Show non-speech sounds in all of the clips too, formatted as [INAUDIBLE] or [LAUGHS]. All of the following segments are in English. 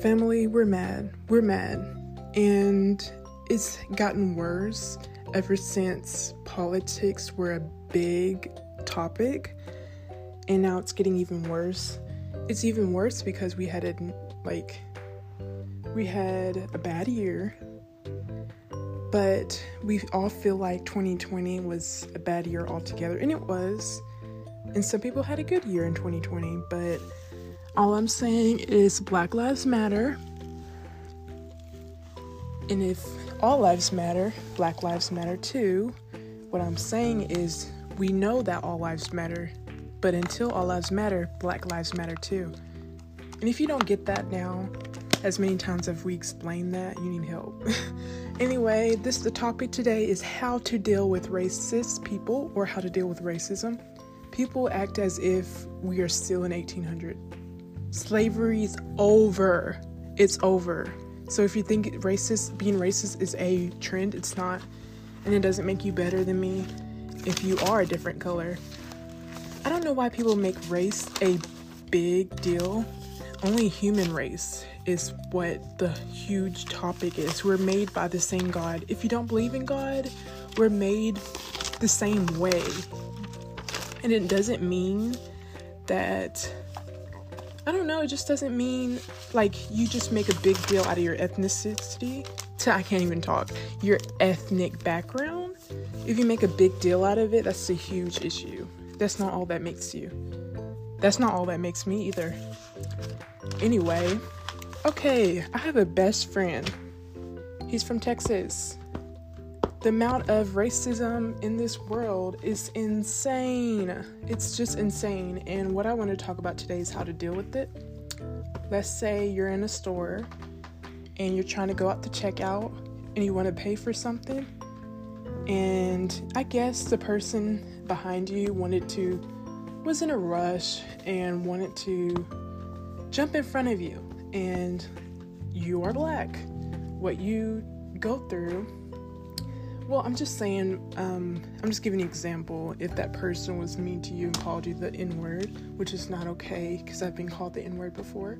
Family, we're mad. We're mad. And it's gotten worse ever since politics were a big topic. And now it's getting even worse. It's even worse because we had a, like, we had a bad year, but we all feel like 2020 was a bad year altogether. And it was. And some people had a good year in 2020, but all I'm saying is Black Lives Matter. And if all lives matter, Black Lives Matter too. What I'm saying is we know that all lives matter, but until all lives matter, Black Lives Matter too. And if you don't get that now, as many times as we explained that, you need help. [LAUGHS] anyway, this the topic today is how to deal with racist people or how to deal with racism. People act as if we are still in 1800. Slavery's over. It's over. So if you think racist being racist is a trend, it's not. And it doesn't make you better than me if you are a different color. I don't know why people make race a big deal. Only human race is what the huge topic is. We're made by the same God. If you don't believe in God, we're made the same way. And it doesn't mean that I don't know, it just doesn't mean like you just make a big deal out of your ethnicity to I can't even talk. Your ethnic background. If you make a big deal out of it, that's a huge issue. That's not all that makes you. That's not all that makes me either. Anyway, okay, I have a best friend. He's from Texas. The amount of racism in this world is insane. It's just insane. And what I want to talk about today is how to deal with it. Let's say you're in a store and you're trying to go out to checkout and you want to pay for something. And I guess the person behind you wanted to, was in a rush and wanted to jump in front of you. And you are black. What you go through well, I'm just saying, um, I'm just giving an example. If that person was mean to you and called you the N word, which is not okay because I've been called the N word before,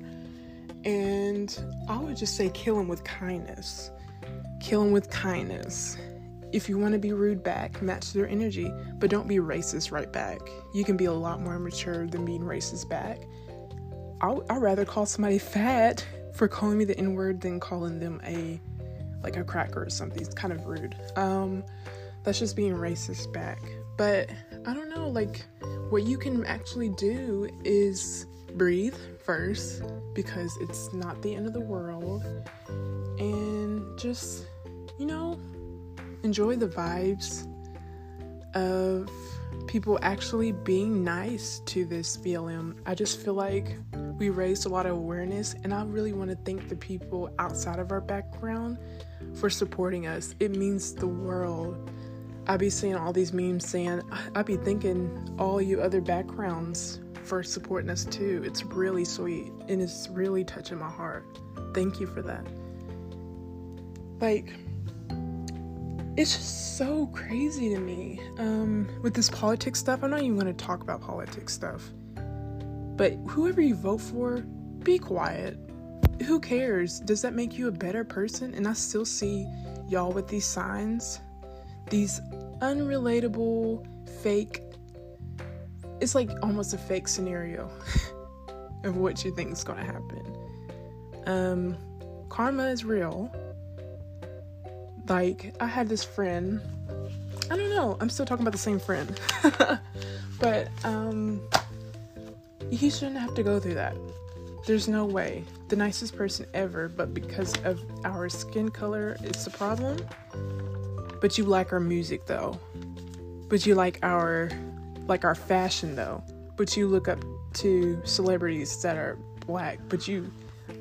and I would just say kill him with kindness. Kill him with kindness. If you want to be rude back, match their energy, but don't be racist right back. You can be a lot more mature than being racist back. I'll, I'd rather call somebody [LAUGHS] fat for calling me the N word than calling them a like a cracker or something. It's kind of rude. Um, that's just being racist back. But I don't know, like, what you can actually do is breathe first because it's not the end of the world. And just, you know, enjoy the vibes of people actually being nice to this BLM. I just feel like we raised a lot of awareness, and I really want to thank the people outside of our background for supporting us. It means the world. I be seeing all these memes saying, I be thinking all you other backgrounds for supporting us too. It's really sweet and it's really touching my heart. Thank you for that. Like, it's just so crazy to me. Um, with this politics stuff, I'm not even going to talk about politics stuff. But whoever you vote for, be quiet who cares? Does that make you a better person? And I still see y'all with these signs, these unrelatable, fake. It's like almost a fake scenario [LAUGHS] of what you think is going to happen. Um, karma is real. Like, I had this friend. I don't know. I'm still talking about the same friend. [LAUGHS] but, um, he shouldn't have to go through that. There's no way. The nicest person ever, but because of our skin color, it's a problem. But you like our music though. But you like our like our fashion though. But you look up to celebrities that are black, but you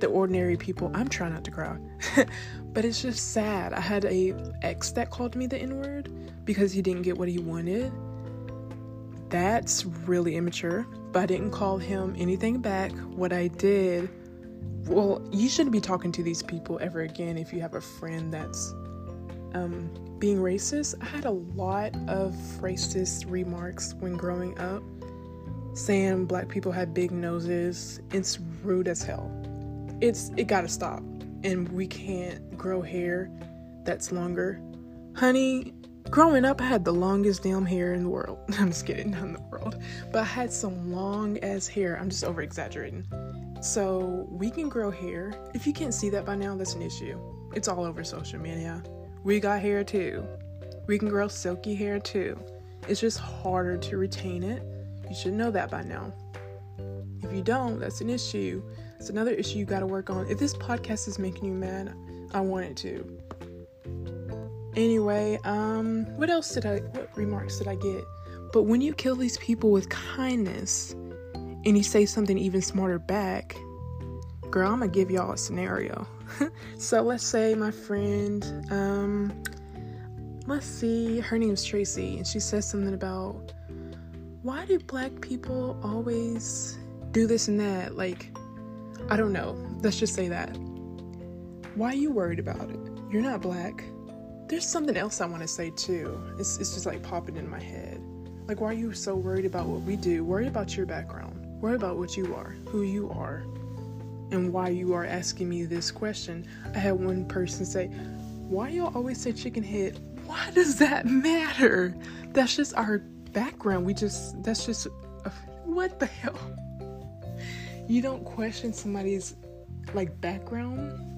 the ordinary people, I'm trying not to cry. [LAUGHS] but it's just sad. I had a ex that called me the N-word because he didn't get what he wanted. That's really immature but I didn't call him anything back. What I did, well, you shouldn't be talking to these people ever again if you have a friend that's um, being racist. I had a lot of racist remarks when growing up, saying black people have big noses. It's rude as hell. it's it gotta stop. And we can't grow hair that's longer. Honey, growing up I had the longest damn hair in the world. [LAUGHS] I'm just kidding, not in the world. But I had some long ass hair. I'm just over exaggerating. So we can grow hair. If you can't see that by now, that's an issue. It's all over social media. We got hair too. We can grow silky hair too. It's just harder to retain it. You should know that by now. If you don't, that's an issue. It's another issue you got to work on. If this podcast is making you mad, I want it to. Anyway, um, what else did I, what remarks did I get? But when you kill these people with kindness and you say something even smarter back, girl, I'm gonna give y'all a scenario. [LAUGHS] so let's say my friend, um, let's see, her name's Tracy, and she says something about why do black people always do this and that? Like, I don't know. Let's just say that. Why are you worried about it? You're not black. There's something else I want to say too. It's, it's just like popping in my head. Like, why are you so worried about what we do? Worry about your background. Worry about what you are, who you are, and why you are asking me this question. I had one person say, Why y'all always say chicken head? Why does that matter? That's just our background. We just, that's just, uh, what the hell? You don't question somebody's like background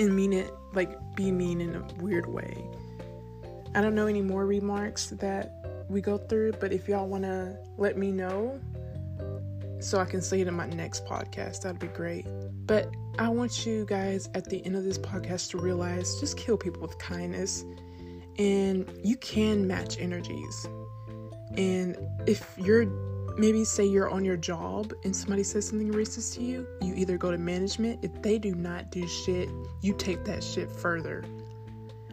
and mean it, like be mean in a weird way. I don't know any more remarks that we go through, but if y'all want to let me know so I can say it in my next podcast, that'd be great. But I want you guys at the end of this podcast to realize just kill people with kindness and you can match energies. And if you're maybe say you're on your job and somebody says something racist to you, you either go to management. If they do not do shit, you take that shit further.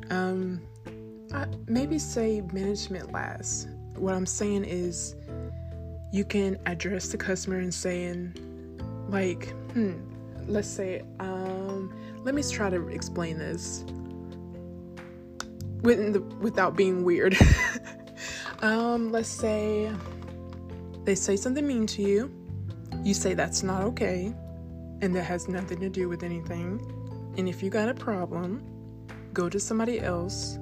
Um, I, maybe say management last. What I'm saying is, you can address the customer and saying, like, hmm, let's say, um, let me try to explain this the, without being weird. [LAUGHS] um, let's say they say something mean to you, you say that's not okay, and that has nothing to do with anything. And if you got a problem, go to somebody else.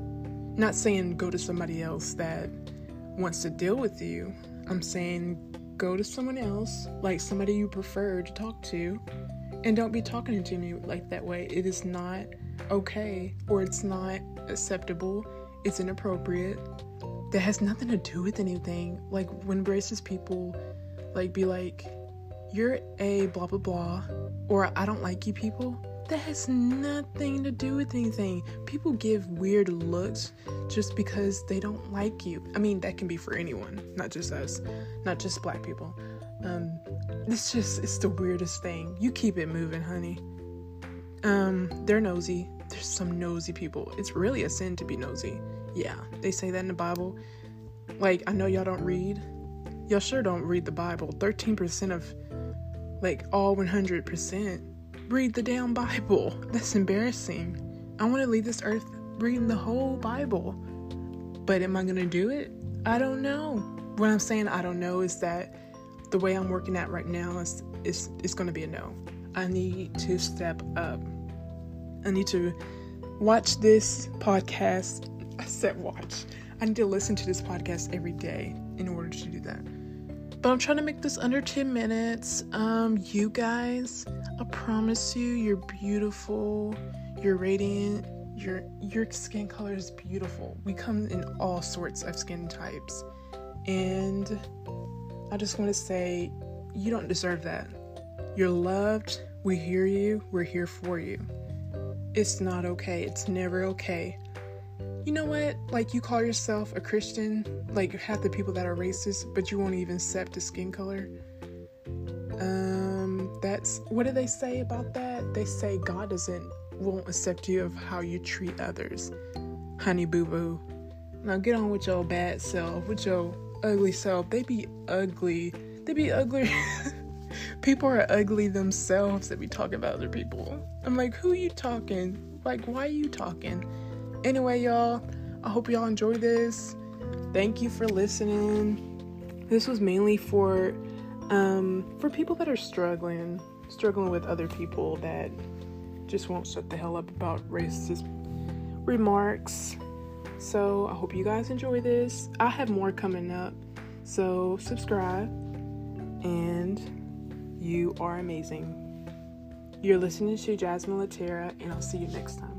Not saying go to somebody else that wants to deal with you. I'm saying go to someone else, like somebody you prefer to talk to, and don't be talking to me like that way. It is not okay or it's not acceptable. It's inappropriate. That has nothing to do with anything. Like when racist people like be like, you're a blah blah blah, or I don't like you people. That has nothing to do with anything. People give weird looks just because they don't like you. I mean, that can be for anyone, not just us, not just black people. Um, it's just, it's the weirdest thing. You keep it moving, honey. Um, they're nosy. There's some nosy people. It's really a sin to be nosy. Yeah, they say that in the Bible. Like, I know y'all don't read. Y'all sure don't read the Bible. 13% of, like, all 100% read the damn Bible. [LAUGHS] That's embarrassing. I want to leave this earth reading the whole Bible. But am I going to do it? I don't know. What I'm saying I don't know is that the way I'm working at right now is is is going to be a no. I need to step up. I need to watch this podcast. [LAUGHS] I said watch. I need to listen to this podcast every day in order to do that. But I'm trying to make this under 10 minutes. Um, you guys, I promise you, you're beautiful, you're radiant, your your skin color is beautiful. We come in all sorts of skin types. And I just want to say you don't deserve that. You're loved. We hear you. We're here for you. It's not okay. It's never okay. You know what? Like, you call yourself a Christian, like half the people that are racist, but you won't even accept a skin color. Um, that's what do they say about that? They say God doesn't won't accept you of how you treat others. Honey boo boo. Now get on with your bad self, with your ugly self. They be ugly. They be ugly. [LAUGHS] people are ugly themselves that be talking about other people. I'm like, who you talking? Like, why are you talking? Anyway, y'all, I hope y'all enjoy this. Thank you for listening. This was mainly for um for people that are struggling, struggling with other people that just won't shut the hell up about racist remarks. So I hope you guys enjoy this. I have more coming up. So subscribe and you are amazing. You're listening to Jasmine Latera, and I'll see you next time.